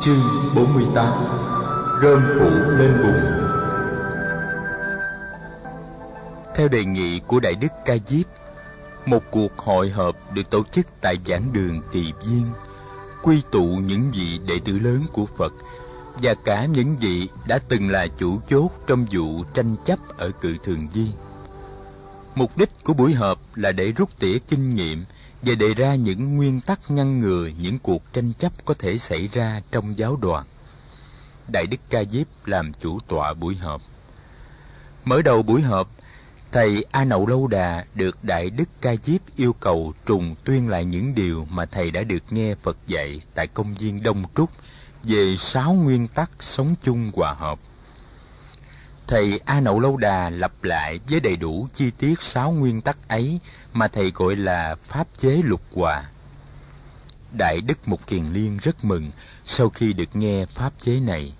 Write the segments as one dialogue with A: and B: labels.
A: Chương 48 Gom phủ lên bùn. Theo đề nghị của Đại Đức Ca Diếp, Một cuộc hội họp được tổ chức tại giảng đường Tỳ Viên, Quy tụ những vị đệ tử lớn của Phật Và cả những vị đã từng là chủ chốt trong vụ tranh chấp ở cự thường viên. Mục đích của buổi họp là để rút tỉa kinh nghiệm và đề ra những nguyên tắc ngăn ngừa những cuộc tranh chấp có thể xảy ra trong giáo đoàn. Đại Đức Ca Diếp làm chủ tọa buổi họp. Mở đầu buổi họp, thầy A Nậu Lâu Đà được Đại Đức Ca Diếp yêu cầu trùng tuyên lại những điều mà thầy đã được nghe Phật dạy tại công viên Đông Trúc về sáu nguyên tắc sống chung hòa hợp. Thầy A Nậu Lâu Đà lặp lại với đầy đủ chi tiết sáu nguyên tắc ấy mà thầy gọi là pháp chế lục hòa. Đại Đức Mục Kiền Liên rất mừng sau khi được nghe pháp chế này.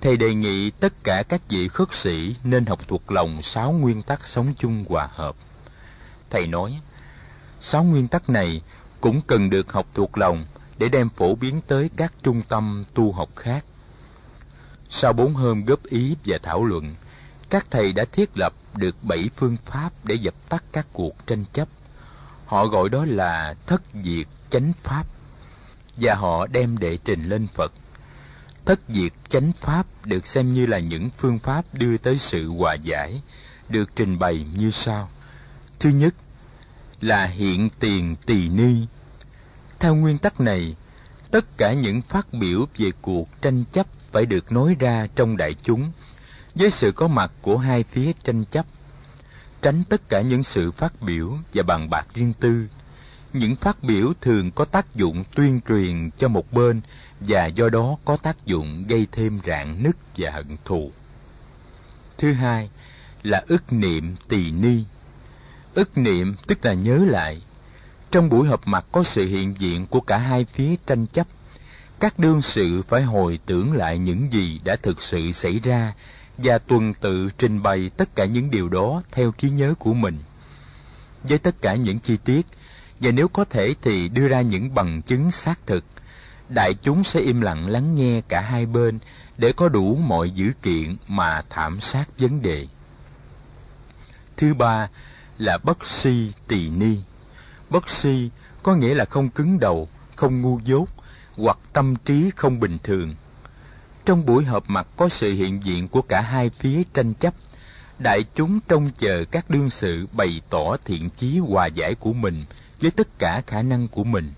A: Thầy đề nghị tất cả các vị khất sĩ nên học thuộc lòng sáu nguyên tắc sống chung hòa hợp. Thầy nói, sáu nguyên tắc này cũng cần được học thuộc lòng để đem phổ biến tới các trung tâm tu học khác. Sau bốn hôm góp ý và thảo luận, các thầy đã thiết lập được bảy phương pháp để dập tắt các cuộc tranh chấp. Họ gọi đó là thất diệt chánh pháp và họ đem đệ trình lên Phật. Thất diệt chánh pháp được xem như là những phương pháp đưa tới sự hòa giải, được trình bày như sau. Thứ nhất là hiện tiền tỳ ni. Theo nguyên tắc này, tất cả những phát biểu về cuộc tranh chấp phải được nói ra trong đại chúng, với sự có mặt của hai phía tranh chấp, tránh tất cả những sự phát biểu và bàn bạc riêng tư. Những phát biểu thường có tác dụng tuyên truyền cho một bên và do đó có tác dụng gây thêm rạn nứt và hận thù. Thứ hai là ức niệm tỳ ni. Ức niệm tức là nhớ lại. Trong buổi họp mặt có sự hiện diện của cả hai phía tranh chấp các đương sự phải hồi tưởng lại những gì đã thực sự xảy ra và tuần tự trình bày tất cả những điều đó theo trí nhớ của mình. Với tất cả những chi tiết, và nếu có thể thì đưa ra những bằng chứng xác thực, đại chúng sẽ im lặng lắng nghe cả hai bên để có đủ mọi dữ kiện mà thảm sát vấn đề. Thứ ba là bất si tỳ ni. Bất si có nghĩa là không cứng đầu, không ngu dốt hoặc tâm trí không bình thường. Trong buổi họp mặt có sự hiện diện của cả hai phía tranh chấp, đại chúng trông chờ các đương sự bày tỏ thiện chí hòa giải của mình với tất cả khả năng của mình.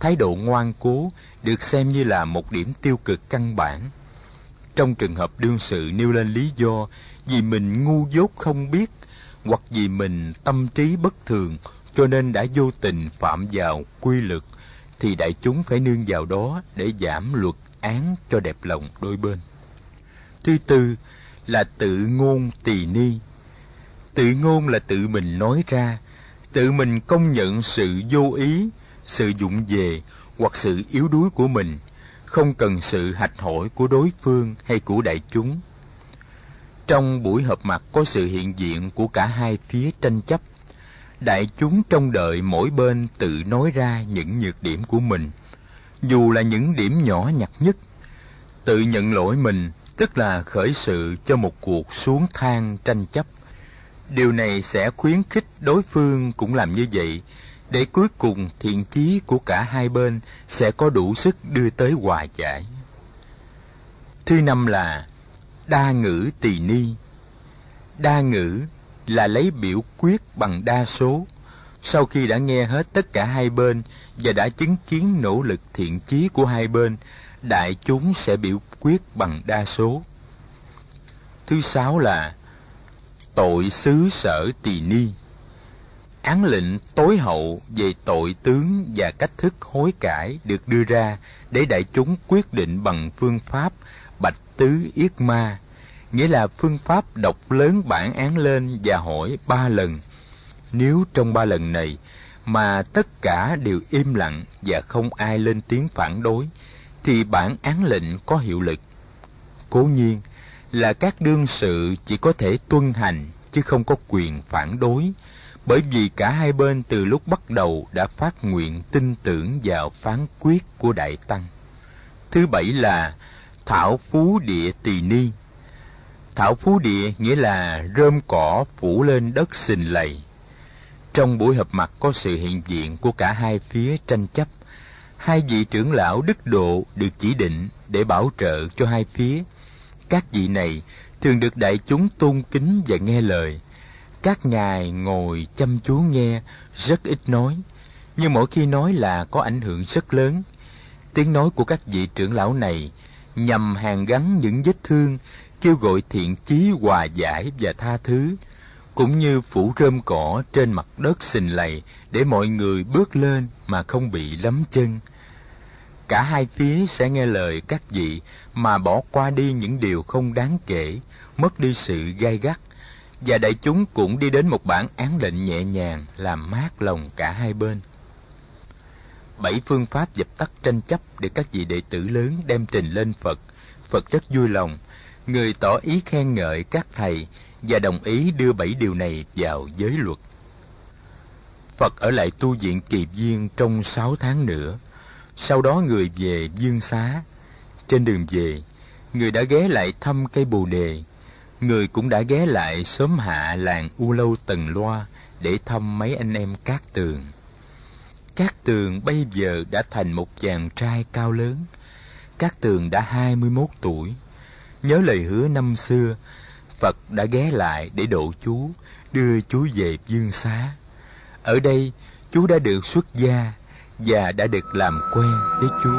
A: Thái độ ngoan cố được xem như là một điểm tiêu cực căn bản. Trong trường hợp đương sự nêu lên lý do vì mình ngu dốt không biết hoặc vì mình tâm trí bất thường cho nên đã vô tình phạm vào quy luật thì đại chúng phải nương vào đó để giảm luật án cho đẹp lòng đôi bên. Thứ tư là tự ngôn tỳ ni. Tự ngôn là tự mình nói ra, tự mình công nhận sự vô ý, sự dụng về hoặc sự yếu đuối của mình, không cần sự hạch hỏi của đối phương hay của đại chúng. Trong buổi họp mặt có sự hiện diện của cả hai phía tranh chấp đại chúng trông đợi mỗi bên tự nói ra những nhược điểm của mình. Dù là những điểm nhỏ nhặt nhất, tự nhận lỗi mình, tức là khởi sự cho một cuộc xuống thang tranh chấp. Điều này sẽ khuyến khích đối phương cũng làm như vậy, để cuối cùng thiện chí của cả hai bên sẽ có đủ sức đưa tới hòa giải. Thứ năm là đa ngữ tỳ ni. Đa ngữ là lấy biểu quyết bằng đa số. Sau khi đã nghe hết tất cả hai bên và đã chứng kiến nỗ lực thiện chí của hai bên, đại chúng sẽ biểu quyết bằng đa số. Thứ sáu là tội xứ sở tỳ ni. Án lệnh tối hậu về tội tướng và cách thức hối cải được đưa ra để đại chúng quyết định bằng phương pháp bạch tứ yết ma nghĩa là phương pháp đọc lớn bản án lên và hỏi ba lần. Nếu trong ba lần này mà tất cả đều im lặng và không ai lên tiếng phản đối, thì bản án lệnh có hiệu lực. Cố nhiên là các đương sự chỉ có thể tuân hành chứ không có quyền phản đối, bởi vì cả hai bên từ lúc bắt đầu đã phát nguyện tin tưởng vào phán quyết của Đại Tăng. thứ bảy là thảo phú địa tỳ ni thảo phú địa nghĩa là rơm cỏ phủ lên đất sình lầy. Trong buổi họp mặt có sự hiện diện của cả hai phía tranh chấp. Hai vị trưởng lão đức độ được chỉ định để bảo trợ cho hai phía. Các vị này thường được đại chúng tôn kính và nghe lời. Các ngài ngồi chăm chú nghe, rất ít nói. Nhưng mỗi khi nói là có ảnh hưởng rất lớn. Tiếng nói của các vị trưởng lão này nhằm hàn gắn những vết thương kêu gọi thiện chí hòa giải và tha thứ, cũng như phủ rơm cỏ trên mặt đất sình lầy để mọi người bước lên mà không bị lấm chân. Cả hai phía sẽ nghe lời các vị mà bỏ qua đi những điều không đáng kể, mất đi sự gai gắt, và đại chúng cũng đi đến một bản án lệnh nhẹ nhàng làm mát lòng cả hai bên. Bảy phương pháp dập tắt tranh chấp để các vị đệ tử lớn đem trình lên phật. Phật rất vui lòng người tỏ ý khen ngợi các thầy và đồng ý đưa bảy điều này vào giới luật. Phật ở lại tu viện kỳ viên trong sáu tháng nữa. Sau đó người về dương xá. Trên đường về, người đã ghé lại thăm cây bồ đề. Người cũng đã ghé lại sớm hạ làng u lâu tần loa để thăm mấy anh em cát tường. Cát tường bây giờ đã thành một chàng trai cao lớn. Cát tường đã hai mươi 21 tuổi nhớ lời hứa năm xưa, phật đã ghé lại để độ chú, đưa chú về dương xá. Ở đây, chú đã được xuất gia và đã được làm quen với chú.